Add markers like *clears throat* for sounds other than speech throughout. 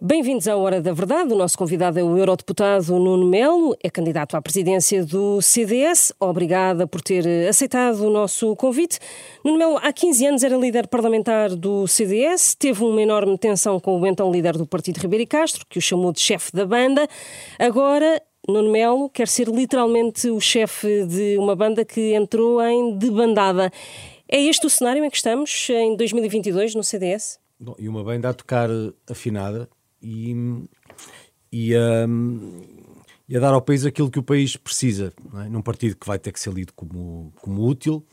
Bem-vindos à Hora da Verdade. O nosso convidado é o eurodeputado Nuno Melo, é candidato à presidência do CDS. Obrigada por ter aceitado o nosso convite. Nuno Melo, há 15 anos era líder parlamentar do CDS, teve uma enorme tensão com o então líder do partido, Ribeiro Castro, que o chamou de chefe da banda. Agora, Nuno Melo quer ser literalmente o chefe de uma banda que entrou em debandada. É este o cenário em que estamos em 2022 no CDS? Bom, e uma banda a tocar afinada e, e, e a dar ao país aquilo que o país precisa, é? num partido que vai ter que ser lido como, como útil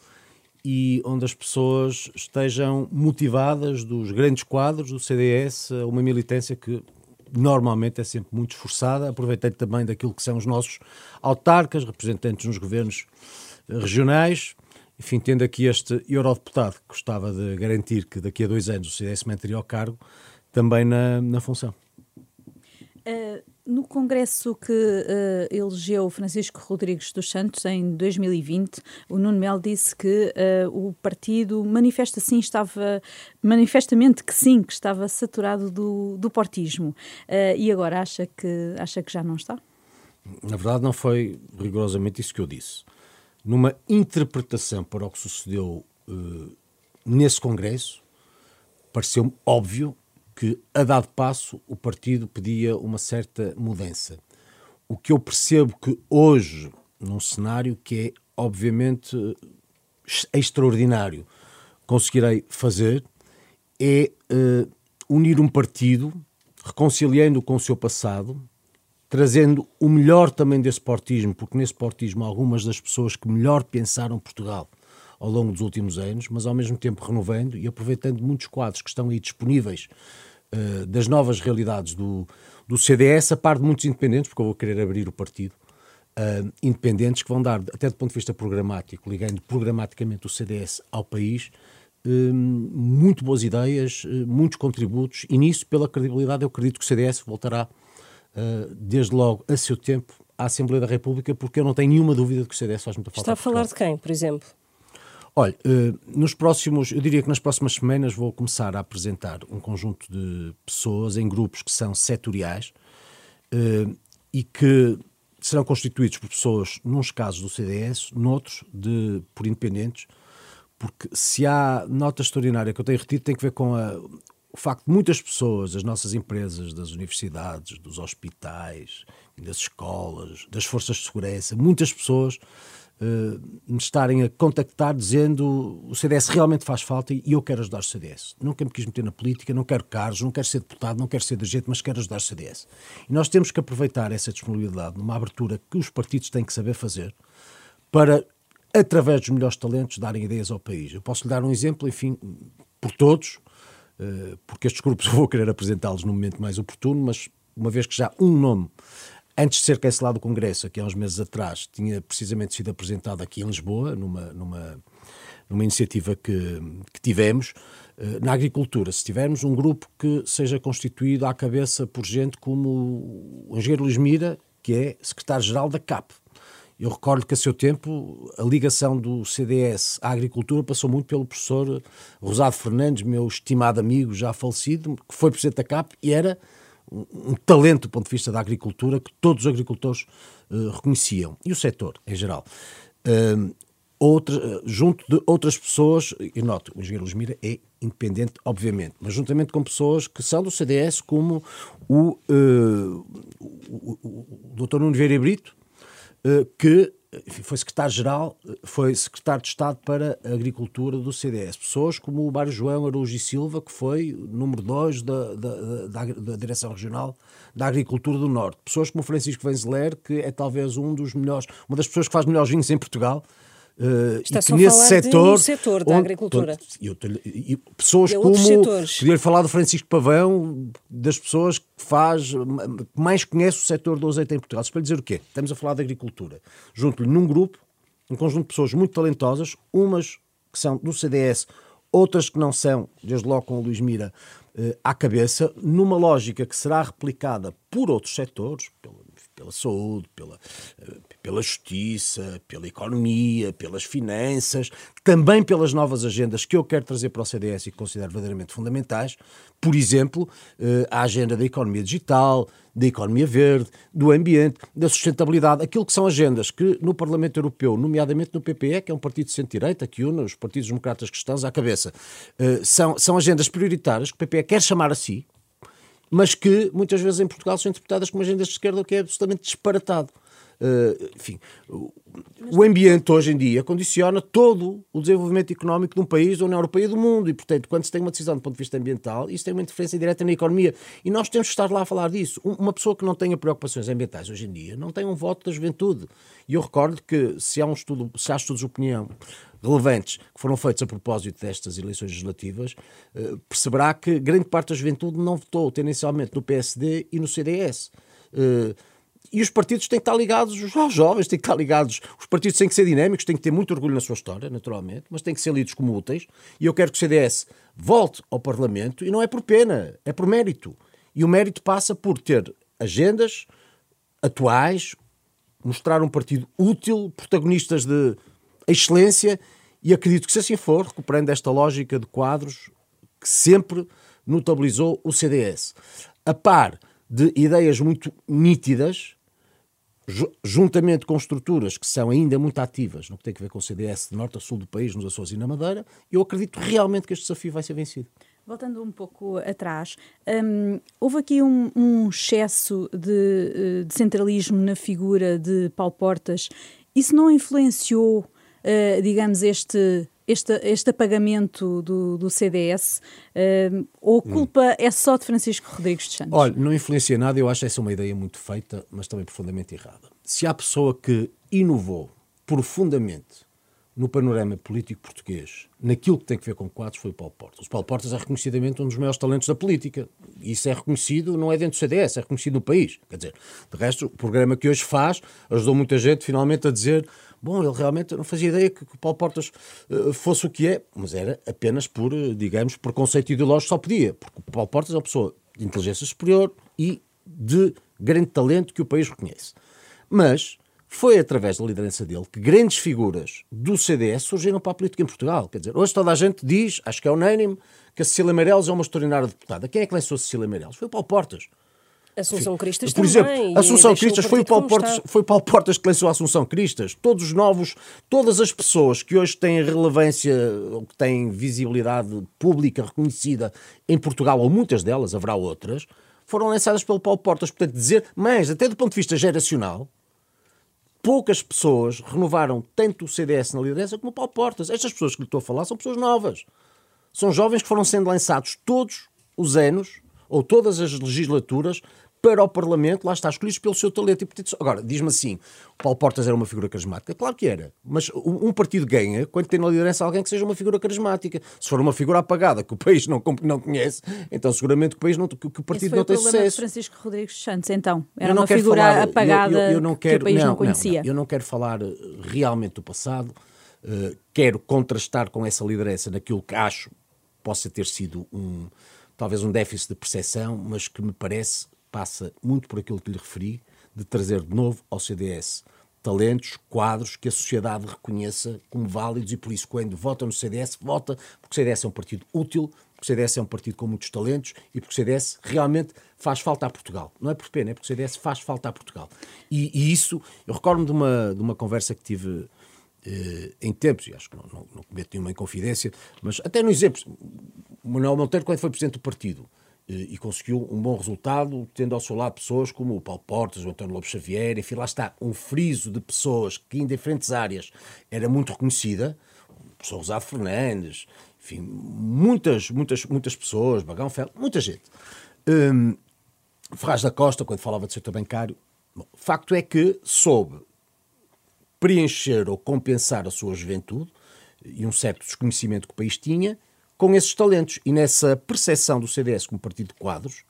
e onde as pessoas estejam motivadas dos grandes quadros do CDS uma militância que normalmente é sempre muito esforçada, aproveitando também daquilo que são os nossos autarcas, representantes nos governos regionais, enfim, tendo aqui este eurodeputado que gostava de garantir que daqui a dois anos o CDS manteria o cargo, também na, na função. Uh, no congresso que uh, elegeu Francisco Rodrigues dos Santos em 2020, o Nuno Mel disse que uh, o partido manifesta sim estava manifestamente que sim que estava saturado do, do portismo e agora acha que acha que já não está. Na verdade, não foi rigorosamente isso que eu disse. Numa interpretação para o que sucedeu nesse congresso, pareceu-me óbvio que, a dado passo, o partido pedia uma certa mudança. O que eu percebo que hoje, num cenário que é, obviamente, extraordinário, conseguirei fazer, é uh, unir um partido, reconciliando com o seu passado, trazendo o melhor também desse portismo, porque nesse portismo algumas das pessoas que melhor pensaram Portugal ao longo dos últimos anos, mas ao mesmo tempo renovando e aproveitando muitos quadros que estão aí disponíveis uh, das novas realidades do, do CDS, a par de muitos independentes, porque eu vou querer abrir o partido, uh, independentes que vão dar, até do ponto de vista programático, ligando programaticamente o CDS ao país, uh, muito boas ideias, muitos contributos, e nisso, pela credibilidade, eu acredito que o CDS voltará, desde logo, a seu tempo, à Assembleia da República, porque eu não tenho nenhuma dúvida de que o CDS faz muita falta. Está a falar de quem, por exemplo? Olha, eh, nos próximos, eu diria que nas próximas semanas vou começar a apresentar um conjunto de pessoas em grupos que são setoriais eh, e que serão constituídos por pessoas, nos casos do CDS, noutros de, por independentes, porque se há nota extraordinária que eu tenho retido tem que ver com a, o facto de muitas pessoas, das nossas empresas, das universidades, dos hospitais, das escolas, das forças de segurança, muitas pessoas me estarem a contactar dizendo o CDS realmente faz falta e eu quero ajudar o CDS. Nunca me quis meter na política, não quero cargos, não quero ser deputado, não quero ser dirigente, mas quero ajudar o CDS. E nós temos que aproveitar essa disponibilidade numa abertura que os partidos têm que saber fazer para, através dos melhores talentos, darem ideias ao país. Eu posso lhe dar um exemplo, enfim, por todos, uh, porque estes grupos *laughs* eu vou querer apresentá-los no momento mais oportuno, mas uma vez que já um nome Antes de ser cancelado o Congresso, aqui há uns meses atrás, tinha precisamente sido apresentado aqui em Lisboa, numa, numa, numa iniciativa que, que tivemos, eh, na agricultura. Se tivermos um grupo que seja constituído à cabeça por gente como o engenheiro Luís Mira, que é secretário-geral da CAP. Eu recordo que, a seu tempo, a ligação do CDS à agricultura passou muito pelo professor Rosado Fernandes, meu estimado amigo já falecido, que foi presidente da CAP e era um, talento do ponto de vista da agricultura que todos os agricultores uh, reconheciam, e o setor em geral. Uh, outra, junto de outras pessoas, e noto, o engenheiro Luís é independente, obviamente, mas juntamente com pessoas que são do CDS, como o, uh, o, o, o Dr. Nuno Vieira Brito, que foi secretário-geral, foi secretário de Estado para a Agricultura do CDS. Pessoas como o Mário João Araújo e Silva, que foi número 2 da, da, da, da, Direção Regional da Agricultura do Norte. Pessoas como o Francisco Venzeler, que é talvez um dos melhores, uma das pessoas que faz melhores vinhos em Portugal, Uh, Está só nesse a setor, setor da onde, agricultura. Eu, eu, pessoas como. Podia falar do Francisco Pavão, das pessoas que faz, que mais conhece o setor do azeite em Portugal. Isso para dizer o quê? Estamos a falar de agricultura. Junto-lhe num grupo, um conjunto de pessoas muito talentosas, umas que são do CDS, outras que não são, desde logo com o Luís Mira uh, à cabeça, numa lógica que será replicada por outros setores, pelo pela saúde, pela, eh, pela justiça, pela economia, pelas finanças, também pelas novas agendas que eu quero trazer para o CDS e que considero verdadeiramente fundamentais. Por exemplo, eh, a agenda da economia digital, da economia verde, do ambiente, da sustentabilidade, aquilo que são agendas que no Parlamento Europeu, nomeadamente no PPE, que é um partido de centro-direita, que une os partidos democratas cristãos à cabeça, eh, são, são agendas prioritárias que o PPE quer chamar a si, mas que muitas vezes em Portugal são interpretadas como agendas de esquerda, o que é absolutamente disparatado. Uh, enfim, o ambiente hoje em dia condiciona todo o desenvolvimento económico de um país, da União Europeia e do mundo. E, portanto, quando se tem uma decisão do ponto de vista ambiental, isso tem uma interferência direta na economia. E nós temos que estar lá a falar disso. Uma pessoa que não tenha preocupações ambientais hoje em dia não tem um voto da juventude. E eu recordo que se há, um estudo, se há estudos de opinião relevantes que foram feitos a propósito destas eleições legislativas, eh, perceberá que grande parte da juventude não votou tendencialmente no PSD e no CDS. Eh, e os partidos têm que estar ligados aos jovens, têm que estar ligados. Os partidos têm que ser dinâmicos, têm que ter muito orgulho na sua história, naturalmente, mas têm que ser lidos como úteis. E eu quero que o CDS volte ao Parlamento e não é por pena, é por mérito. E o mérito passa por ter agendas atuais, mostrar um partido útil, protagonistas de excelência e acredito que, se assim for, recuperando esta lógica de quadros que sempre notabilizou o CDS, a par de ideias muito nítidas, juntamente com estruturas que são ainda muito ativas no que tem a ver com o CDS de norte a sul do país, nos Açores e na Madeira, eu acredito realmente que este desafio vai ser vencido. Voltando um pouco atrás, um, houve aqui um, um excesso de, eh, de, centralismo na figura de Paulo Portas. Isso não influenciou uh, digamos, este, este, este apagamento do, do CDS? Uh, ou a culpa hum. é só de Francisco Rodrigues de Santos? Olha, não influencia nada, eu acho essa uma ideia muito feita, mas também profundamente errada. Se há pessoa que inovou profundamente no panorama político português, naquilo que tem que ver com quadros, foi o Paulo Portas. O Paulo Portas é reconhecidamente um dos maiores talentos da política. Isso é reconhecido, não é dentro do CDS, é reconhecido no país. Quer dizer, de resto, o programa que hoje faz ajudou muita gente finalmente a dizer Bom, ele realmente não fazia ideia que, que Paulo Portas uh, fosse o que é, mas era apenas por, uh, digamos, preconceito ideológico só podia, porque o Paulo Portas é uma pessoa de inteligência superior e de grande talento que o país reconhece. Mas foi através da liderança dele que grandes figuras do CDS surgiram para a política em Portugal. Quer dizer, hoje toda a gente diz, acho que é unânime, que a Cecília Meirelles é uma extraordinária deputada. Quem é que lançou a Cecília Meirelles? Foi o Paulo Portas. Assunção Cristas Por exemplo, também, Assunção Cristas foi o, Paulo Portas, foi Paulo Portas que lançou a Assunção Cristas. Todos os novos, todas as pessoas que hoje têm relevância, ou que têm visibilidade pública reconhecida em Portugal, ou muitas delas, haverá outras, foram lançadas pelo Paulo Portas. Portanto, dizer, mas até do ponto de vista geracional, poucas pessoas renovaram tanto o CDS na liderança como o Paulo Portas. Estas pessoas que lhe estou a falar são pessoas novas. São jovens que foram sendo lançados todos os anos, ou todas as legislaturas, para o Parlamento, lá está, escolhidos pelo seu talento. E, portanto, agora, diz-me assim, o Paulo Portas era uma figura carismática? Claro que era, mas um partido ganha quando tem na liderança alguém que seja uma figura carismática. Se for uma figura apagada que o país não, não conhece, então seguramente que o, país não, que o partido não tem sucesso. O Francisco Rodrigues Santos, então? Era uma figura falar, apagada eu, eu, eu não quero, que o país não, não conhecia? Não, eu não quero falar eh, realmente do passado, uh, quero contrastar com essa liderança naquilo que acho possa ter sido um talvez um déficit de percepção, mas que me parece passa muito por aquilo que lhe referi, de trazer de novo ao CDS talentos, quadros que a sociedade reconheça como válidos e por isso quando vota no CDS, vota porque o CDS é um partido útil, porque o CDS é um partido com muitos talentos e porque o CDS realmente faz falta a Portugal. Não é por pena, é porque o CDS faz falta a Portugal. E, e isso, eu recordo-me de uma, de uma conversa que tive eh, em tempos, e acho que não, não, não cometo nenhuma inconfidência, mas até no exemplo, Manuel Monteiro, quando foi presidente do partido, e conseguiu um bom resultado, tendo ao seu lado pessoas como o Paulo Portas, o António Lobo Xavier, enfim, lá está, um friso de pessoas que em diferentes áreas era muito reconhecida, o professor Rosado Fernandes, enfim, muitas, muitas, muitas pessoas, Bagão Fel, muita gente. Um, Ferraz da Costa, quando falava de setor bancário, bom, facto é que soube preencher ou compensar a sua juventude e um certo desconhecimento que o país tinha, com esses talentos e nessa percepção do CDS como partido de quadros,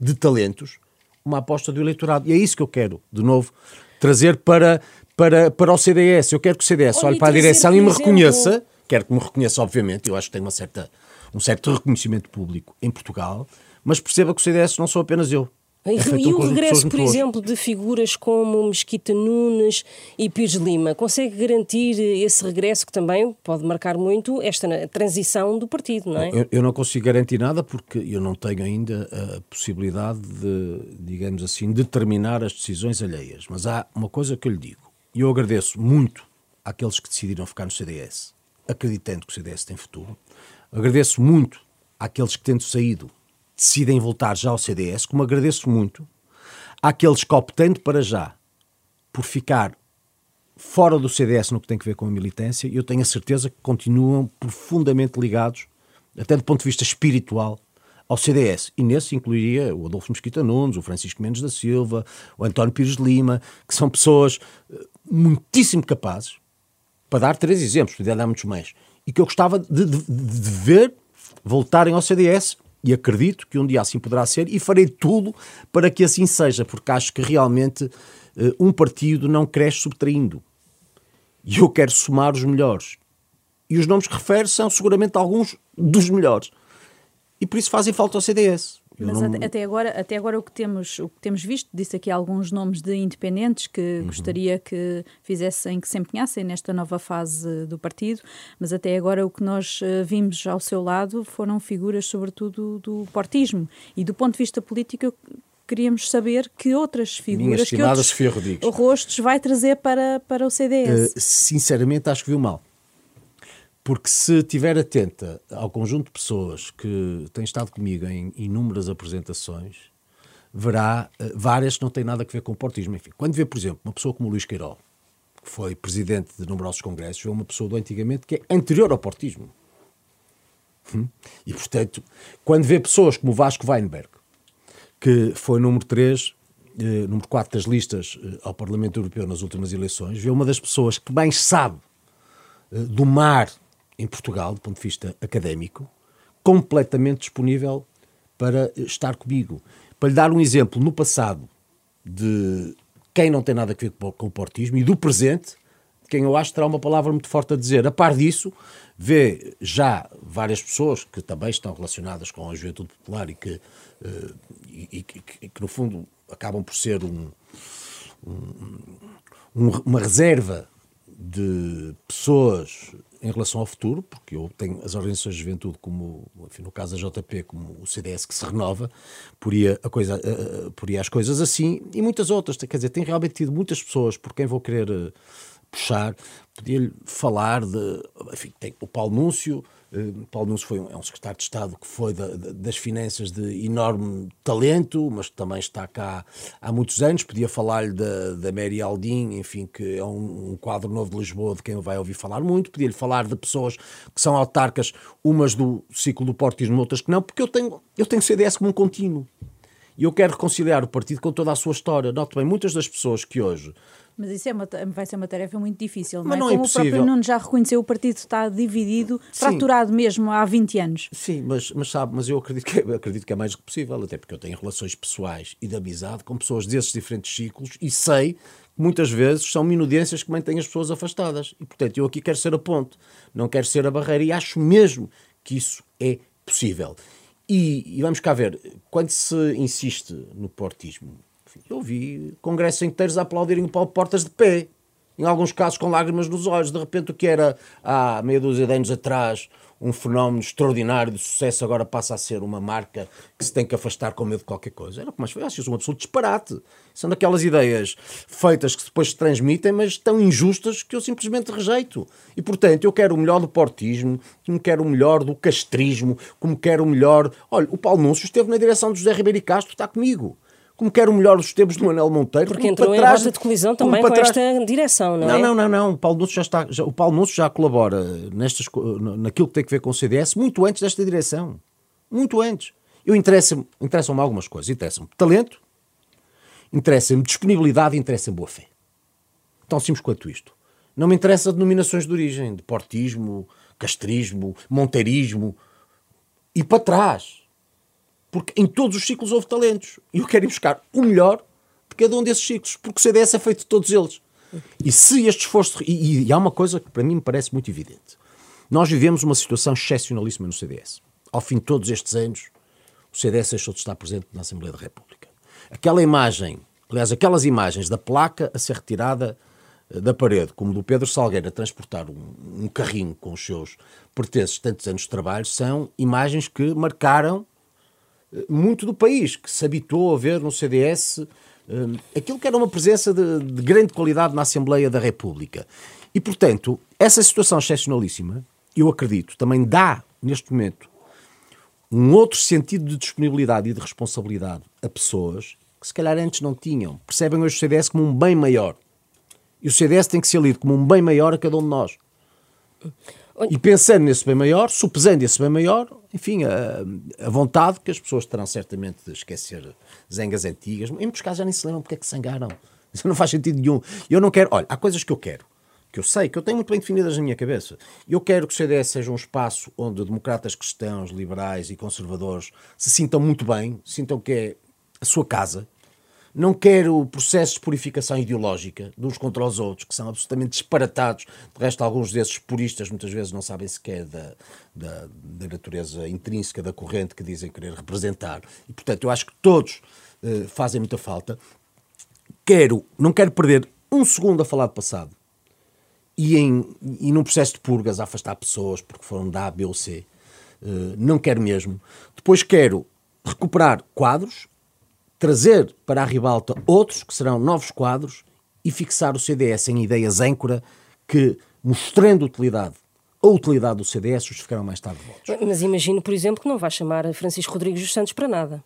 de talentos, uma aposta do eleitorado. E é isso que eu quero, de novo, trazer para, para, para o CDS. Eu quero que o CDS olhe para a direção e me reconheça, quero que me reconheça, obviamente, eu acho que tem uma certa, um certo reconhecimento público em Portugal, mas perceba que o CDS não sou apenas eu. E, o regresso, por exemplo, de figuras como Mesquita Nunes e Pires Lima, consegue garantir esse regresso que também pode marcar muito esta transição do partido, não é? Eu, eu não consigo garantir nada porque eu não tenho ainda a possibilidade de, digamos assim, determinar as decisões alheias. Mas há uma coisa que eu lhe digo, e eu agradeço muito àqueles que decidiram ficar no CDS, acreditando que o CDS tem futuro. Agradeço muito àqueles que, tendo saído, decidem voltar já ao CDS, como agradeço muito àqueles que, optando para já por ficar fora do CDS no que tem a ver com a militância, eu tenho a certeza que continuam profundamente ligados, até do ponto de vista espiritual, ao CDS. E nesse incluiria o Adolfo Mesquita Nunes, o Francisco Mendes da Silva, o António Pires de Lima, que são pessoas eh, muitíssimo capazes, para dar três exemplos, podia dar muitos mais, e que eu gostava de, de, de ver voltarem ao CDS e acredito que um dia assim poderá ser e farei tudo para que assim seja, porque acho que realmente uh, um partido não cresce subtraindo. E eu quero somar os melhores. E os nomes que refere são seguramente alguns dos melhores. E por isso fazem falta ao CDS. Mas não... até, agora, até agora o que, temos, o que temos visto, disse aqui alguns nomes de independentes que uhum. gostaria que fizessem, que se empenhassem nesta nova fase do partido, mas até agora o que nós eh, vimos ao seu lado foram figuras, sobretudo, do portismo. E do ponto de vista político, queríamos saber que outras figuras, que outros rostos vai trazer para, para o CDS. Uh, eh, sinceramente, acho que viu mal. Porque se estiver atenta ao conjunto de pessoas que têm estado comigo em inúmeras apresentações, verá uh, várias que não têm nada a ver com o portismo. Enfim, quando vê, por exemplo, uma pessoa como o Luís Queiroz, que foi presidente de numerosos congressos, vê uma pessoa do antigamente que é anterior ao portismo. Hum? E, portanto, quando vê pessoas como o Vasco Weinberg, que foi número 3, eh, número 4 das listas eh, ao Parlamento Europeu nas últimas eleições, vê uma das pessoas que mais sabe eh, do mar em Portugal, do ponto de vista académico, completamente disponível para estar comigo. Para lhe dar um exemplo, no passado, de quem não tem nada a ver com o portismo e do presente, quem eu acho terá uma palavra muito forte a dizer. A par disso, vê já várias pessoas que também estão relacionadas com a juventude popular e que, uh, e, e, que, que, no fundo, acabam por ser um, um, uma reserva de pessoas em relação ao futuro, porque eu tenho as organizações de juventude, como enfim, no caso da JP, como o CDS que se renova, poria, a coisa, uh, poria as coisas assim, e muitas outras. Quer dizer, tem realmente tido muitas pessoas por quem vou querer uh, puxar, podia-lhe falar de. Enfim, tem o Paulo Núncio, Paulo Nunes foi um, é um secretário de Estado que foi da, da, das finanças de enorme talento, mas que também está cá há muitos anos. Podia falar-lhe da, da Mary Aldin, enfim, que é um, um, quadro novo de Lisboa de quem vai ouvir falar muito. Podia-lhe falar de pessoas que são autarcas, umas do ciclo do portismo, outras que não, porque eu tenho, eu tenho CDS como um contínuo. E eu quero reconciliar o partido com toda a sua história. Note bem, muitas das pessoas que hoje mas isso é uma, vai ser uma tarefa muito difícil, não é? não é Como o próprio Nuno já reconheceu, o partido está dividido, Sim. fraturado mesmo há 20 anos. Sim, mas, mas sabe, mas eu acredito que, é, acredito que é mais do que possível, até porque eu tenho relações pessoais e de amizade com pessoas desses diferentes ciclos e sei que muitas vezes são minudências que mantêm as pessoas afastadas. E, portanto, eu aqui quero ser a ponte, não quero ser a barreira e acho mesmo que isso é possível. E, e vamos cá ver, quando se insiste no portismo, eu vi congressos inteiros a aplaudirem o Paulo Portas de pé. Em alguns casos com lágrimas nos olhos. De repente, o que era há meia dúzia de anos atrás um fenómeno extraordinário de sucesso agora passa a ser uma marca que se tem que afastar com medo de qualquer coisa. Era foi. Acho isso um absoluto disparate. São daquelas ideias feitas que depois se transmitem, mas tão injustas que eu simplesmente rejeito. E, portanto, eu quero o melhor do portismo, como quero o melhor do castrismo, como quero o melhor... Olha, o Paulo Núncio esteve na direção de José Ribeiro Castro, está comigo como quer o melhor dos tempos do Manuel Monteiro. Porque entrou em trás, rota de colisão também com trás... esta direção, não, não é? Não, não, não. O Paulo Núncio já, está, já, o Paulo Núncio já colabora nestas, naquilo que tem a ver com o CDS muito antes desta direção. Muito antes. Eu interessa-me interessa algumas coisas. Interessa-me talento, interessa-me disponibilidade e interessa-me boa fé. Tão simples quanto isto. Não me interessa denominações de origem, de portismo, castrismo, monteirismo. E para trás porque em todos os ciclos houve talentos. E eu quero ir buscar o melhor de cada um desses ciclos, porque o CDS é feito de todos eles. E se este esforço. E, e há uma coisa que para mim me parece muito evidente. Nós vivemos uma situação excepcionalíssima no CDS. Ao fim de todos estes anos, o CDS deixou de estar presente na Assembleia da República. aquela imagem, aliás, aquelas imagens da placa a ser retirada eh, da parede, como do Pedro Salgueiro a transportar um, um carrinho com os seus pertences tantos anos de trabalho, são imagens que marcaram muito do país, que se habituou a ver no CDS aquilo que era uma presença de, de grande qualidade na Assembleia da República. E, portanto, essa situação excepcionalíssima, eu acredito, também dá, neste momento, um outro sentido de disponibilidade e de responsabilidade a pessoas que se calhar antes não tinham. Percebem hoje o CDS como um bem maior. E o CDS tem que ser lido como um bem maior a cada um de nós. E pensando nesse bem maior, supesando esse bem maior, enfim, a, a, vontade que as pessoas terão certamente de esquecer zangas antigas. Em muitos casos já nem se lembram porque é que zangaram. *laughs* Isso não faz sentido nenhum. Eu não quero. Olha, há coisas que eu quero que eu sei, que eu tenho muito bem definidas na minha cabeça. Eu quero que o CDS seja um espaço onde democratas cristãos, liberais e conservadores se sintam muito bem, sintam que é a sua casa. Não quero processos de purificação ideológica de uns contra os outros, que são absolutamente disparatados. De resto, alguns desses puristas muitas vezes não sabem sequer da, da, da natureza intrínseca da corrente que dizem querer representar. E, portanto, eu acho que todos uh, fazem muita falta. Quero, não quero perder um segundo a falar do passado e, em, e num processo de purgas a afastar pessoas porque foram da A, B ou C. Uh, não quero mesmo. Depois quero recuperar quadros, trazer para a ribalta outros, que serão novos quadros, e fixar o CDS em ideias âncora que, mostrando utilidade a utilidade do CDS, justificarão mais tarde votos. Mas imagino, por exemplo, que não vai chamar Francisco Rodrigues dos Santos para nada.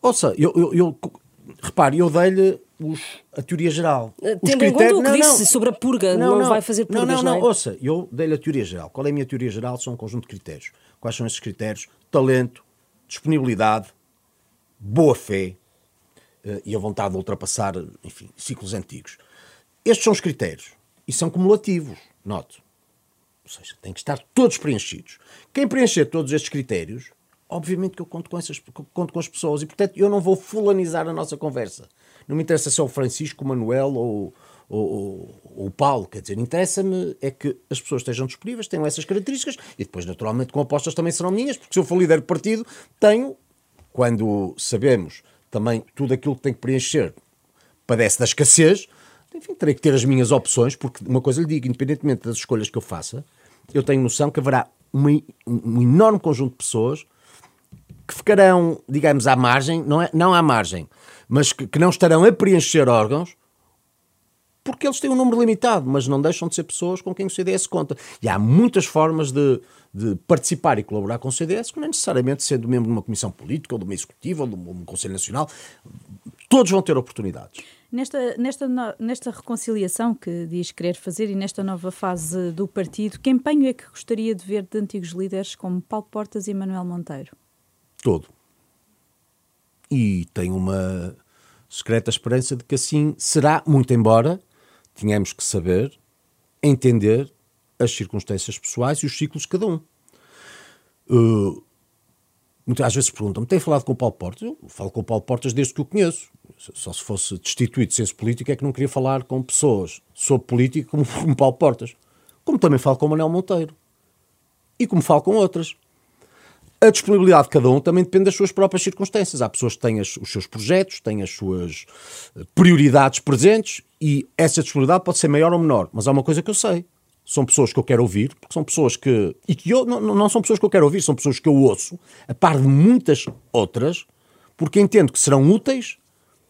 Ouça, eu, eu, eu repare, eu dei-lhe os, a teoria geral. Eh, tendo em conta o que não, disse não, sobre a purga, não, não, vai fazer purgas, não, não, não, não. É? Ouça, eu dei-lhe a teoria geral. Qual é a minha teoria geral? São um conjunto de critérios. Quais são esses critérios? Talento, disponibilidade, boa fé uh, e a vontade de ultrapassar, enfim, ciclos antigos. Estes são os critérios e são cumulativos, note. Ou seja, têm que estar todos preenchidos. Quem preencher todos estes critérios, obviamente que eu conto com, essas, conto com as pessoas e, portanto, eu não vou fulanizar a nossa conversa. Não me interessa se é o Francisco, o Manuel ou, ou, ou o Paulo. Quer dizer, interessa-me é que as pessoas estejam disponíveis, tenham essas características e depois, naturalmente, com apostas também serão minhas, porque se eu for líder de partido, tenho, quando sabemos também tudo aquilo que tem que preencher padece da escassez, enfim, terei que ter as minhas opções, porque uma coisa lhe digo, independentemente das escolhas que eu faça, eu tenho noção que haverá uma, um enorme conjunto de pessoas que ficarão, digamos, à margem, não, é, não à margem, mas que, que não estarão a preencher órgãos porque eles têm um número limitado, mas não deixam de ser pessoas com quem o CDS conta. E há muitas formas de, de participar e colaborar com o CDS, que não é necessariamente sendo membro de uma comissão política, ou de uma executiva, ou de um Conselho Nacional. Todos vão ter oportunidades. Nesta, nesta, nesta reconciliação que diz querer fazer e nesta nova fase do partido, que empenho é que gostaria de ver de antigos líderes como Paulo Portas e Manuel Monteiro? Todo. E tenho uma secreta esperança de que assim será, muito embora tenhamos que saber entender as circunstâncias pessoais e os ciclos de cada um. Uh, muitas vezes perguntam-me, tem falado com o Paulo Portas? Eu falo com o Paulo Portas desde que o conheço. Só se fosse destituído de senso político é que não queria falar com pessoas sobre política como, *laughs* como Paulo Portas. Como também falo com o Manuel Monteiro. E como falo com outras. A disponibilidade de cada um também depende das suas próprias circunstâncias. Há pessoas que têm as, os seus projetos, têm as suas eh, prioridades presentes e essa disponibilidade pode ser maior ou menor. Mas há uma coisa que eu sei. São pessoas que eu quero ouvir, porque são pessoas que. E que eu, não, não são pessoas que eu quero ouvir, são pessoas que eu ouço, a par de muitas outras, porque entendo que serão úteis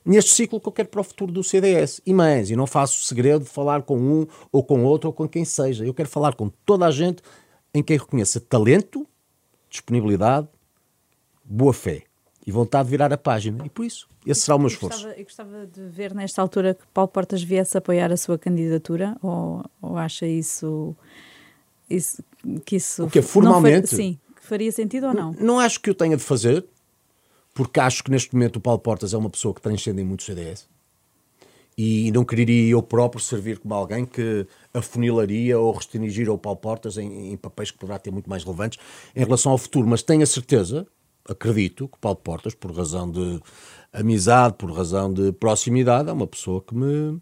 neste ciclo que eu quero para o futuro do CDS. E mais, e não faço segredo de falar com um ou com outro ou com quem seja. Eu quero falar com toda a gente em quem reconheça talento disponibilidade, boa fé e vontade de virar a página. E por isso, esse será o meu esforço. Eu gostava, eu de ver nesta altura que Paulo Portas viesse apoiar a sua candidatura ou, ou acha isso, isso que isso... O que formalmente? Faria, sim, que faria sentido ou não? Não acho que o tenha de fazer, porque acho que neste momento o Paulo Portas é uma pessoa que transcende muito CDS e não quereria eu próprio servir como alguém que afunilaria ou restringir o Paulo Portas em, em, papéis que poderá ter muito mais relevantes em relação ao futuro. Mas tenho a certeza, acredito, que Paulo Portas, por razão de amizade, por razão de proximidade, é uma pessoa que me,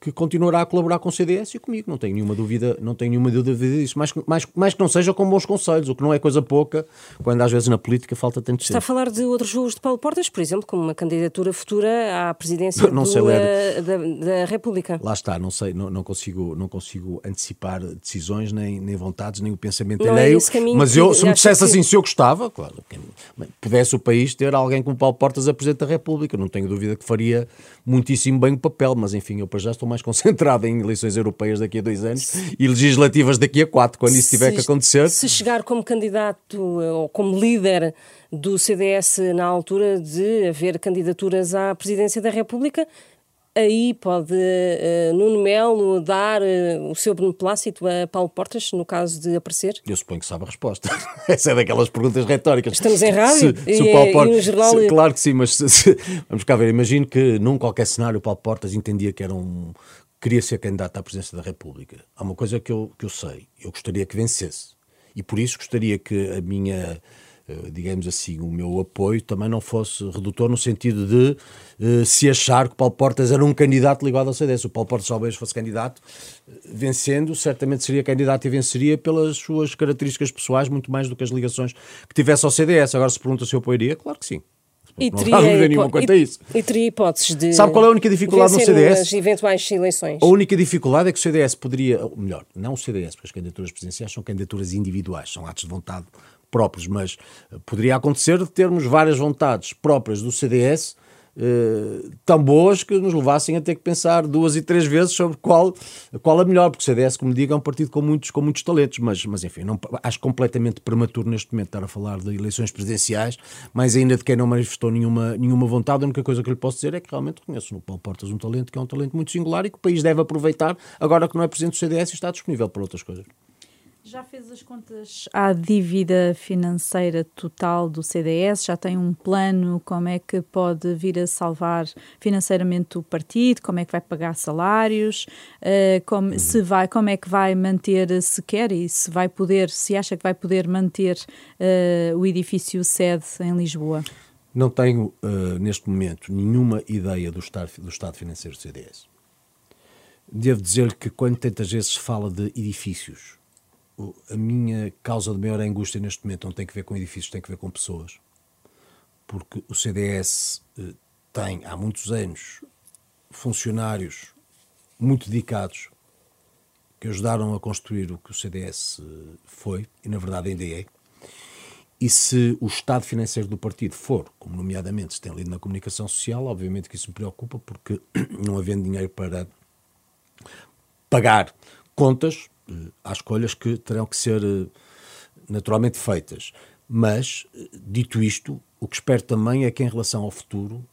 que, continuará a colaborar com o CDS e comigo, não tenho nenhuma dúvida, não tenho nenhuma dúvida disso, mais, mais, mais que não seja com bons conselhos, o que não é coisa pouca, quando às vezes na política falta tanto Está a falar de outros jogos de Paulo Portas, por exemplo, como uma candidatura futura à presidência *laughs* não do, sei ler. Da, da, República. Lá está, não sei, não, não, consigo, não consigo antecipar decisões, nem, nem vontades, nem o pensamento não é alheio, é mas eu, se me dissesse assim, se eu gostava, claro, pudesse o país ter alguém como Paulo Portas a Presidente da República, não tenho dúvida que faria muitíssimo bem o papel, mas enfim, eu para já estou mais concentrado em eleições europeias daqui a dois anos e legislativas daqui a quatro, quando isso tiver que acontecer. Se chegar como candidato ou como líder do CDS na altura de haver candidaturas à presidência da República, aí pode uh, Nuno Melo dar uh, o seu beneplácito a Paulo Portas, no caso de aparecer? Eu suponho que sabe a resposta. *laughs* Essa é daquelas perguntas retóricas. Estamos em rádio se, se e, o Paulo Portas, jornal... Se, claro que sim, mas se, vamos cá ver. Imagino que num qualquer cenário o Paulo Portas entendia que era um... queria ser candidato à presidência da República. Há uma coisa que eu, que eu sei. Eu gostaria que vencesse. E por isso gostaria que a minha digamos assim, o meu apoio também não fosse redutor no sentido de uh, se achar que Paulo Portas era um candidato ligado ao CDS. O Paulo Portas talvez fosse candidato, eh, vencendo, certamente seria candidato e venceria pelas suas características pessoais, muito mais do que as ligações que tivesse ao CDS. Agora, se pergunta se eu apoiaria, claro que sim. E não teria, nenhuma quanto a isso. E teria hipóteses de. Sabe qual é a única dificuldade no CDS? As eventuais eleições. A única dificuldade é que o CDS poderia, ou melhor, não o CDS, porque as candidaturas presidenciais são candidaturas individuais, são atos de vontade próprios, mas poderia acontecer de termos várias vontades próprias do CDS eh, tão boas que nos levassem a ter que pensar duas e três vezes sobre qual, qual a melhor, porque o CDS, como digo, é um partido com muitos, com muitos talentos, mas, mas enfim, não, acho completamente prematuro neste momento estar a falar de eleições presidenciais, mais ainda de quem não manifestou nenhuma, nenhuma vontade, a única coisa que lhe posso dizer é que realmente conheço no Paulo Portas um talento que é um talento muito singular e que o país deve aproveitar agora que não é presidente do CDS e está disponível para outras coisas. Já fez as contas à dívida financeira total do CDS? Já tem um plano? Como é que pode vir a salvar financeiramente o partido? Como é que vai pagar salários? Uh, como, se vai, como é que vai manter, se quer, e se vai poder, se acha que vai poder manter uh, o edifício sede em Lisboa? Não tenho, uh, neste momento, nenhuma ideia do estado, do estado financeiro do CDS. Devo dizer que quando tantas vezes se fala de edifícios, a minha causa de maior angústia neste momento não tem que ver com edifícios, tem que ver com pessoas. Porque o CDS eh, tem, há muitos anos, funcionários muito dedicados que ajudaram a construir o que o CDS eh, foi, e na verdade ainda é. E se o estado financeiro do partido for, como nomeadamente se tem lido na comunicação social, obviamente que isso me preocupa, porque *clears throat* não havendo dinheiro para pagar contas, há escolhas que terão que ser eh, naturalmente feitas. Mas, eh, dito isto, o que espero também é que, em relação ao futuro,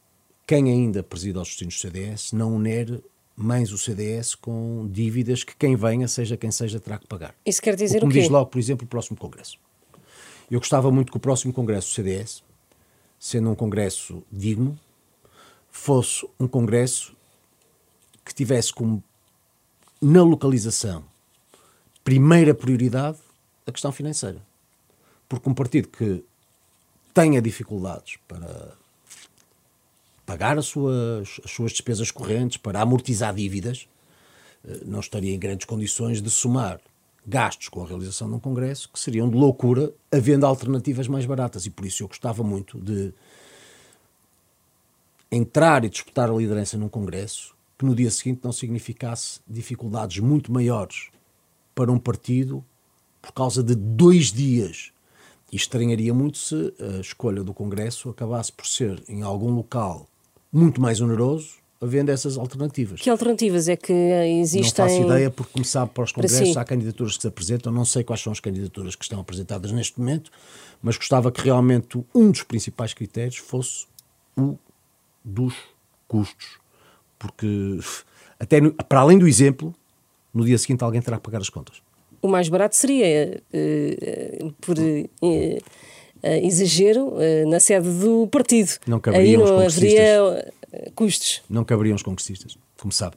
quem ainda presida os destinos do CDS não unere mais o CDS com dívidas que quem venha, seja quem seja, terá que pagar. Isso quer dizer o, o quê? diz logo, por exemplo, o próximo Congresso. Eu gostava muito que o próximo Congresso do CDS, sendo um Congresso digno, fosse um Congresso que tivesse como na localização primeira prioridade a questão financeira. Porque um partido que tenha dificuldades para pagar as suas, as suas despesas correntes, para amortizar dívidas, eh, não estaria em grandes condições de somar gastos com a realização de um congresso que seriam de loucura, havendo alternativas mais baratas. E por isso eu gostava muito de entrar e disputar a liderança num congresso que no dia seguinte não significasse dificuldades muito maiores para um partido por causa de dois dias. E estranharia muito se a escolha do Congresso acabasse por ser em algum local muito mais oneroso, havendo essas alternativas. Que alternativas é que existem? Não faço ideia, porque, como sabe, para os congressos para há candidaturas que se apresentam, não sei quais são as candidaturas que estão apresentadas neste momento, mas gostava que realmente um dos principais critérios fosse o dos custos. Porque, *laughs* até no, para além do exemplo, no dia seguinte alguém terá que pagar as contas. O mais barato seria, uh, por uh, exagero, na sede do partido. Não caberiam Aí não haveria custos. Não caberiam os congressistas, como sabe.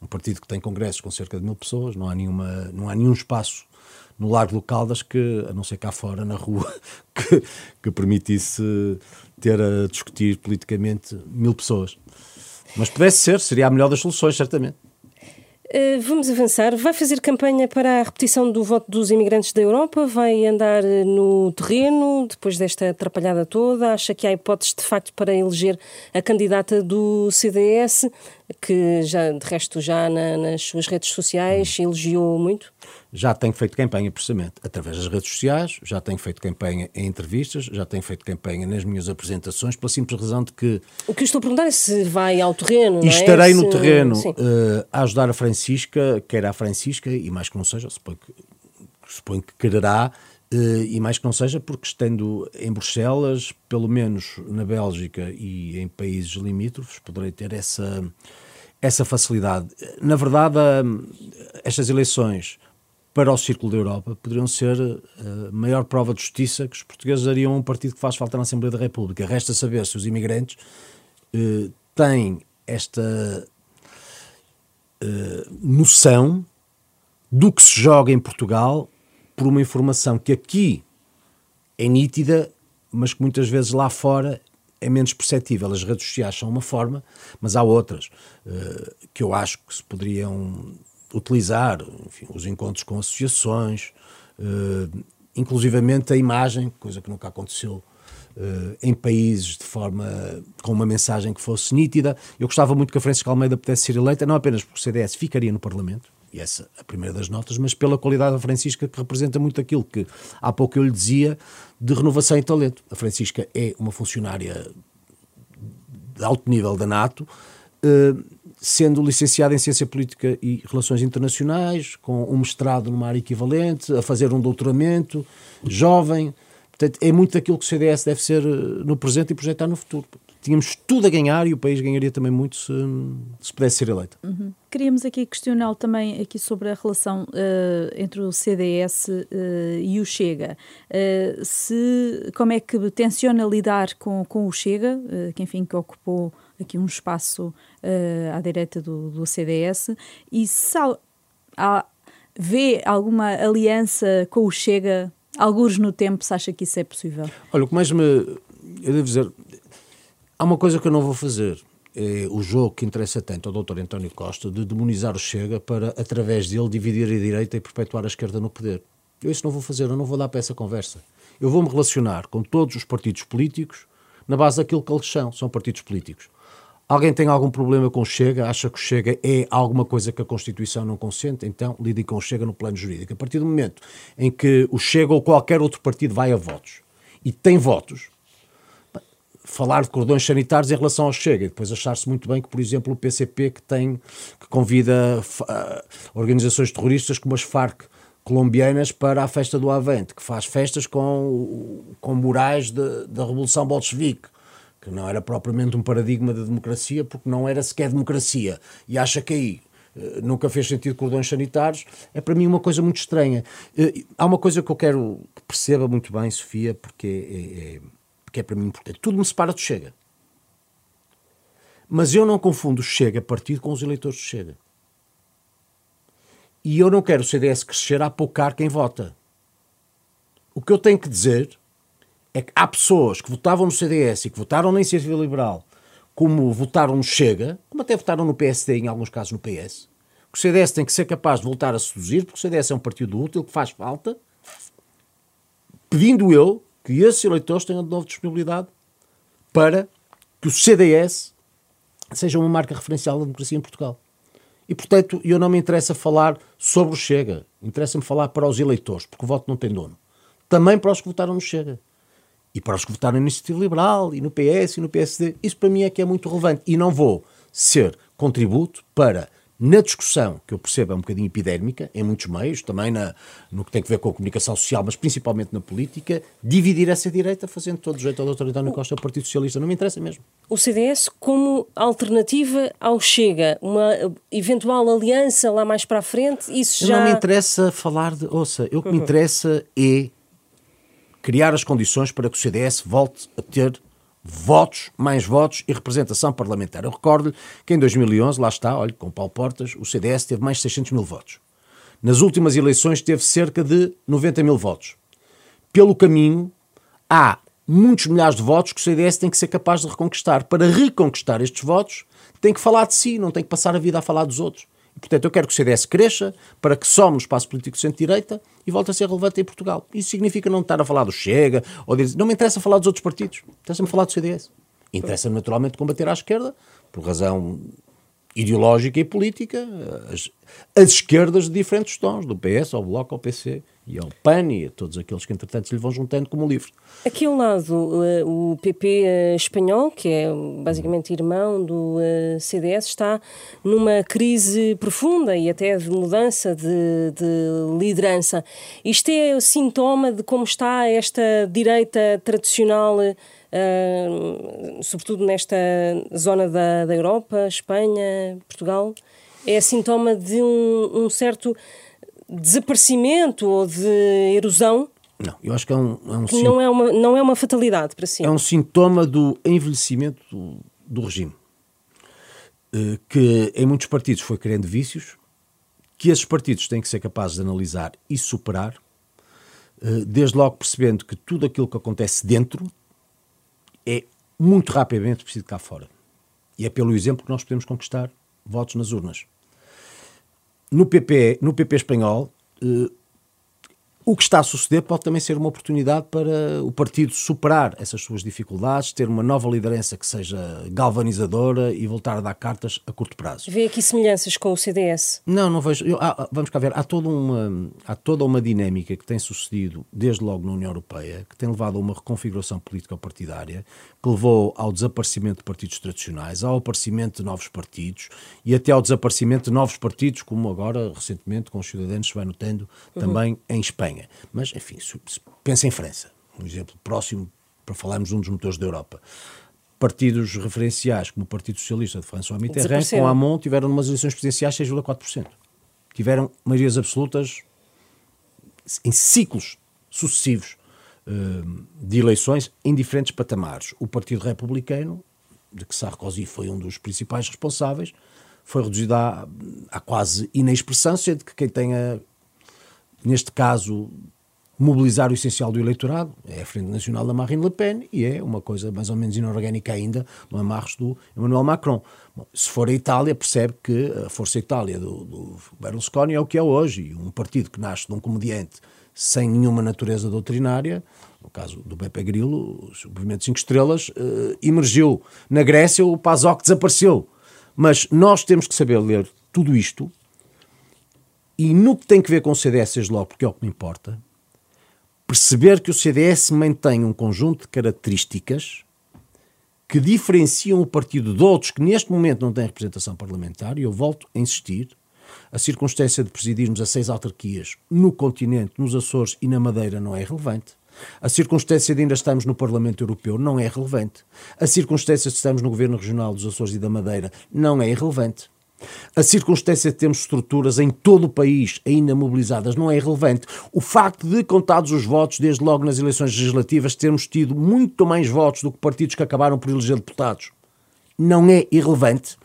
Um partido que tem congressos com cerca de mil pessoas, não há, nenhuma, não há nenhum espaço no Largo do Caldas que, a não ser cá fora, na rua, *laughs* que, que permitisse ter a discutir politicamente mil pessoas. Mas pudesse ser, seria a melhor das soluções, certamente. Uh, vamos avançar. Vai fazer campanha para a repetição do voto dos imigrantes da Europa? Vai andar eh, no terreno depois desta atrapalhada toda? Acha que há hipóteses de facto para eleger a candidata do CDS, que já de resto já na, nas suas redes sociais elogiou muito? Já tenho feito campanha precisamente através das redes sociais, já tenho feito campanha em entrevistas, já tenho feito campanha nas minhas apresentações, pela simples razão de que. O que eu estou a perguntar é se vai ao terreno. E é? estarei é? no terreno uh, a ajudar a Francisca, quer a Francisca, e mais que não seja, suponho que, suponho que quererá, uh, e mais que não seja, porque estando em Bruxelas, pelo menos na Bélgica e em países limítrofes, poderei ter essa, essa facilidade. Na verdade, uh, estas eleições para o Círculo da Europa poderiam ser a maior prova de justiça que os portugueses dariam a um partido que faz falta na Assembleia da República. Resta saber se os imigrantes eh, têm esta eh, noção do que se joga em Portugal por uma informação que aqui é nítida, mas que muitas vezes lá fora é menos perceptível. As redes sociais são uma forma, mas há outras uh, que eu acho que se poderiam utilizar enfim, os encontros com associações, uh, inclusivamente a imagem, coisa que nunca aconteceu uh, em países de forma com uma mensagem que fosse nítida. Eu gostava muito que a Francisca Almeida pudesse ser eleita, não apenas porque o CDS ficaria no Parlamento, e essa é a primeira das notas, mas pela qualidade da Francisca, que representa muito aquilo que há pouco eu lhe dizia de renovação e talento. A Francisca é uma funcionária de alto nível da NATO. Uh, sendo licenciado em Ciência Política e Relações Internacionais, com um mestrado numa área equivalente, a fazer um doutoramento, jovem. Portanto, é muito aquilo que o CDS deve ser eh, no presente e projetar no futuro. Tínhamos tudo a ganhar e o país ganharia também muito se, se pudesse ser eleito. Uhum. Queríamos aqui questioná-lo também aqui sobre a relação uh, entre o CDS uh, e o Chega. Uh, se, como é que tenciona lidar com, com o Chega, que enfim que ocupou aqui um espaço uh, à direita do, do CDS, e se há, vê alguma aliança com o Chega, alguns no tempo, se acha que isso é possível? Olha, o que mais me. Eu devo dizer. Há uma coisa que eu não vou fazer. É o jogo que interessa tanto ao Dr. António Costa de demonizar o Chega para, através dele, dividir a direita e perpetuar a esquerda no poder. Eu isso não vou fazer, eu não vou dar para essa conversa. Eu vou me relacionar com todos os partidos políticos na base daquilo que eles são, são partidos políticos. Alguém tem algum problema com o Chega? Acha que o Chega é alguma coisa que a Constituição não consente? Então lidem com o Chega no plano jurídico. A partir do momento em que o Chega ou qualquer outro partido vai a votos e tem votos, falar de cordões sanitários em relação ao Chega e depois achar-se muito bem que, por exemplo, o PCP que tem que convida uh, organizações terroristas como as FARC colombianas para a festa do Avante, que faz festas com, com murais da Revolução Bolchevique que não era propriamente um paradigma de democracia, porque não era sequer democracia. E acha que aí eh, nunca fez sentido cordões sanitários, é para mim uma coisa muito estranha. Eh, há uma coisa que eu quero que perceba muito bem, Sofia, porque é, é, porque é para mim importante. Tudo me separa do Chega. Mas eu não confundo o Chega partido com os eleitores do Chega. E eu não quero o CDS crescer a apocar quem vota. O que eu tenho que dizer é que há pessoas que votavam no CDS e que votaram na Iniciativa Liberal, como votaram no Chega, como até votaram no PSD, em alguns casos no PS, que o CDS tem que ser capaz de voltar a seduzir, porque o CDS é um partido útil que faz falta, pedindo eu que esses eleitores tenham de novo disponibilidade para que o CDS seja uma marca referencial da democracia em Portugal. E, portanto, eu não me interessa falar sobre o Chega. Interessa-me falar para os eleitores, porque o voto não tem dono. Também para os que votaram no Chega e para os que votaram na Iniciativa Liberal e no PS e no PSD, isso para mim é que é muito relevante. E não vou ser contributo para, na discussão, que eu percebo é um bocadinho epidérmica, em muitos meios, também na, no que tem a ver com a comunicação social, mas principalmente na política, dividir essa direita, fazendo todo jeito ao Dr. António Costa, ao Partido Socialista. Não me interessa mesmo. O CDS como alternativa ao Chega, uma eventual aliança lá mais para a frente, isso já... Não me interessa falar de... Ouça, o que uhum. me interessa é criar as condições para que o CDS volte a ter votos, mais votos e representação parlamentar. Eu recordo-lhe que em 2011, lá está, olha, com Paulo Portas, o CDS teve mais de 600 mil votos. Nas últimas eleições teve cerca de 90 mil votos. Pelo caminho, há muitos milhares de votos que o CDS tem que ser capaz de reconquistar. Para reconquistar estes votos, tem que falar de si, não tem que passar a vida a falar dos outros. Portanto, eu quero que o CDS cresça para que some no espaço político centro-direita e volte a ser relevante em Portugal. Isso significa não estar a falar do Chega, ou dizer, não me interessa falar dos outros partidos, interessa-me falar do CDS. Interessa-me naturalmente combater à esquerda, por razão ideológica e política, as, as esquerdas de diferentes tons, do PS ao Bloco ao PC e ao PAN e a todos aqueles que entretanto se lhe vão juntando como livre. Aqui ao lado, eh, o PP eh, espanhol, que é basicamente irmão do eh, CDS, está numa crise profunda e até de mudança de, de liderança. Isto é sintoma de como está esta direita tradicional sobretudo nesta zona da, da Europa, Espanha, Portugal, é sintoma de um, um certo desaparecimento ou de erosão? Não, eu acho que é um, é um que não é uma não é uma fatalidade para si. É um sintoma do envelhecimento do, do regime, uh, que em muitos partidos foi criando vícios, que esses partidos têm que ser capazes de analisar e superar, uh, desde logo percebendo que tudo aquilo que acontece dentro é muito rapidamente preciso cá fora. E é pelo exemplo que nós podemos conquistar votos nas urnas. No PP, no PP espanhol, eh, o que está a suceder pode também ser uma oportunidade para o partido superar essas suas dificuldades, ter uma nova liderança que seja galvanizadora e voltar a dar cartas a curto prazo. Vê aqui semelhanças com o CDS? Não, não vejo. Eu, há, vamos cá ver. Há toda, uma, há toda uma dinâmica que tem sucedido desde logo na União Europeia, que tem levado a uma reconfiguração política partidária, que levou ao desaparecimento de partidos tradicionais, ao aparecimento de novos partidos e até ao desaparecimento de novos partidos, como agora, recentemente, com os cidadãos se vai notando uhum. também em Espanha. Mas, enfim, pensa em França, um exemplo próximo para falarmos de um dos motores da Europa. Partidos referenciais, como o Partido Socialista de François Mitterrand, com Hamon, tiveram umas eleições presidenciais 6,4%. Tiveram maiorias absolutas em ciclos sucessivos de eleições em diferentes patamares. O Partido Republicano, de que Sarkozy foi um dos principais responsáveis, foi reduzido à, à quase inexpressão, sendo que quem tenha neste caso, mobilizar o essencial do eleitorado, é a Frente Nacional da Marine Le Pen e é uma coisa mais ou menos inorgânica ainda no amarros do Emmanuel Macron. Bom, se for a Itália, percebe que a Força Itália do, do Berlusconi é o que é hoje, um partido que nasce de um comediante sem nenhuma natureza doutrinária, no caso do Beppe Grillo, o movimento 5 Estrelas, uh, emergiu. Na Grécia o PASOK desapareceu. Mas nós temos que saber ler tudo isto e no que tem que ver com o CDS, seja logo, porque é o que me importa, perceber que o CDS mantém um conjunto de características que diferenciam o partido de outros que neste momento não têm representação parlamentar, e eu volto a insistir, a circunstância de presidirmos a seis autarquias no continente, nos Açores e na Madeira não é relevante. A circunstância de ainda estarmos no Parlamento Europeu não é relevante. A circunstância de estarmos no Governo Regional dos Açores e da Madeira não é irrelevante. A circunstância de termos estruturas em todo o país ainda mobilizadas não é irrelevante. O facto de, contados os votos, desde logo nas eleições legislativas, termos tido muito mais votos do que partidos que acabaram por eleger deputados, não é irrelevante.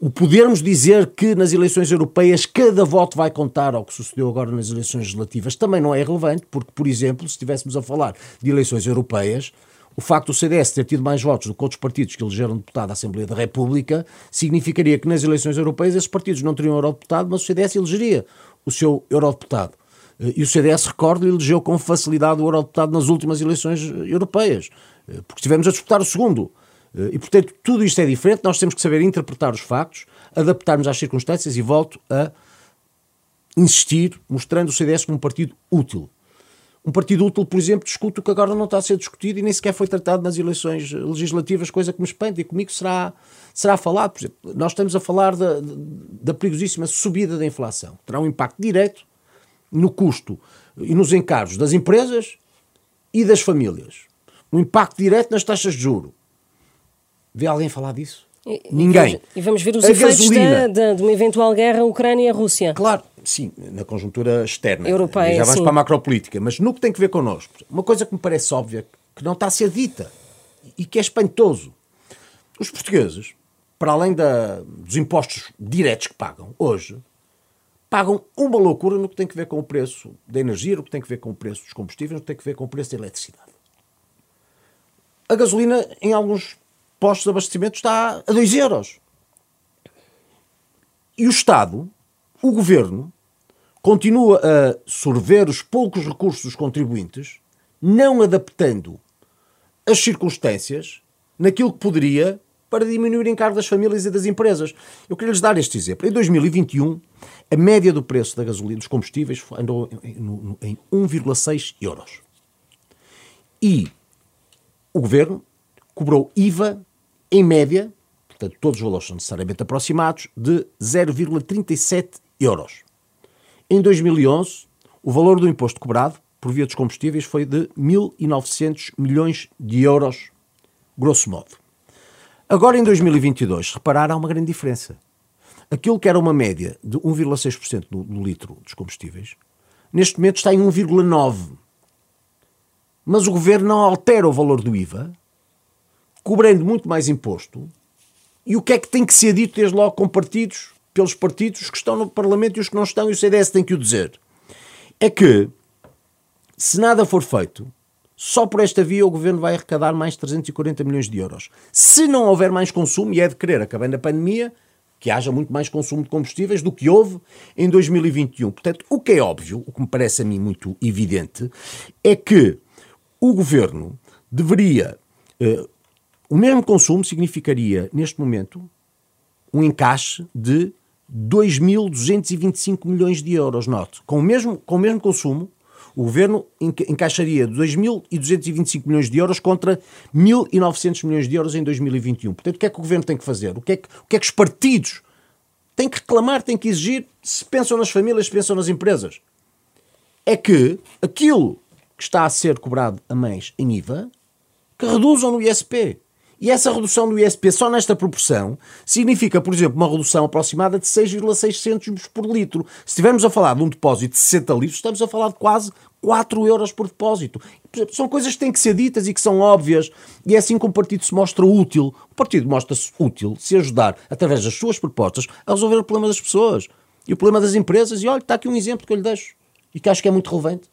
O podermos dizer que nas eleições europeias cada voto vai contar ao que sucedeu agora nas eleições legislativas também não é irrelevante, porque, por exemplo, se estivéssemos a falar de eleições europeias, o facto do CDS ter tido mais votos do que outros partidos que elegeram deputado à Assembleia da República significaria que nas eleições europeias esses partidos não teriam eurodeputado, mas o CDS elegeria o seu eurodeputado. Eh, e o CDS, recordo, elegeu com facilidade o eurodeputado nas últimas eleições europeias, eh, porque estivemos a disputar o segundo. Eh, e, portanto, tudo isto é diferente, nós temos que saber interpretar os factos, adaptarmos às circunstâncias e volto a insistir, mostrando o CDS como um partido útil. Um partido útil, por exemplo, discute o que agora não está a ser discutido e nem sequer foi tratado nas eleições legislativas, coisa que me espanta. E comigo será, será falado. Por exemplo, nós estamos a falar da, da perigosíssima subida da inflação. Terá um impacto direto no custo e nos encargos das empresas e das famílias. Um impacto direto nas taxas de juro. Vê alguém falar disso? E, Ninguém. E vamos ver os a efeitos da, da, de uma eventual guerra Ucrânia-Rússia. Claro, sim, na conjuntura externa. Europeia, Já vamos sim. para a macropolítica. Mas no que tem que ver connosco, uma coisa que me parece óbvia, que não está a ser dita e que é espantoso. Os portugueses, para além da, dos impostos diretos que pagam hoje, pagam uma loucura no que tem que ver com o preço da energia, no que tem que ver com o preço dos combustíveis, no que tem que ver com o preço da eletricidade. A gasolina, em alguns postos de abastecimento está a 2 euros. E o Estado o governo continua a sorver os poucos recursos dos contribuintes, não adaptando as circunstâncias naquilo que poderia para diminuir o encargo das famílias e das empresas. Eu queria lhes dar este exemplo. Em 2021, a média do preço da gasolina dos combustíveis andou em 1,6 euros. E o governo cobrou IVA em média, portanto todos os valores são necessariamente aproximados, de 0,37 euros. Em 2011, o valor do imposto cobrado por via dos combustíveis foi de 1.900 milhões de euros, grosso modo. Agora, em 2022, reparar, há uma grande diferença. Aquilo que era uma média de 1,6% no, no litro dos combustíveis, neste momento está em 1,9%. Mas o governo não altera o valor do IVA, cobrando muito mais imposto. E o que é que tem que ser dito desde logo com partidos, pelos partidos que estão no Parlamento e os que não estão, e o CDS tem que o dizer? É que, se nada for feito, só por esta via o governo vai arrecadar mais 340 milhões de euros. Se não houver mais consumo, e é de querer, acabando a pandemia, que haja muito mais consumo de combustíveis do que houve em 2021. Portanto, o que é óbvio, o que me parece a mim muito evidente, é que o governo deveria. Uh, o mesmo consumo significaria, neste momento, um encaixe de 2.225 milhões de euros. Note, com o mesmo, com o mesmo consumo, o governo encaixaria 2.225 milhões de euros contra 1.900 milhões de euros em 2021. Portanto, o que é que o governo tem que fazer? O que é que, o que, é que os partidos têm que reclamar, têm que exigir, se pensam nas famílias, se pensam nas empresas? É que aquilo que está a ser cobrado a mais em IVA, que reduzam no ISP. E essa redução do ISP só nesta proporção significa, por exemplo, uma redução aproximada de 6,6 cêntimos por litro. Se estivermos a falar de um depósito de 60 litros, estamos a falar de quase 4 euros por depósito. São coisas que têm que ser ditas e que são óbvias, e é assim que um partido se mostra útil. O partido mostra-se útil se ajudar, através das suas propostas, a resolver o problema das pessoas e o problema das empresas. E olha, está aqui um exemplo que eu lhe deixo e que acho que é muito relevante.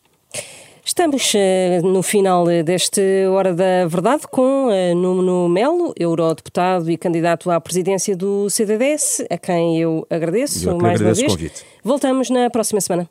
Estamos uh, no final deste Hora da Verdade com uh, Nuno Melo, eurodeputado e candidato à presidência do CDS, a quem eu agradeço eu mais agradeço uma vez. Convite. Voltamos na próxima semana.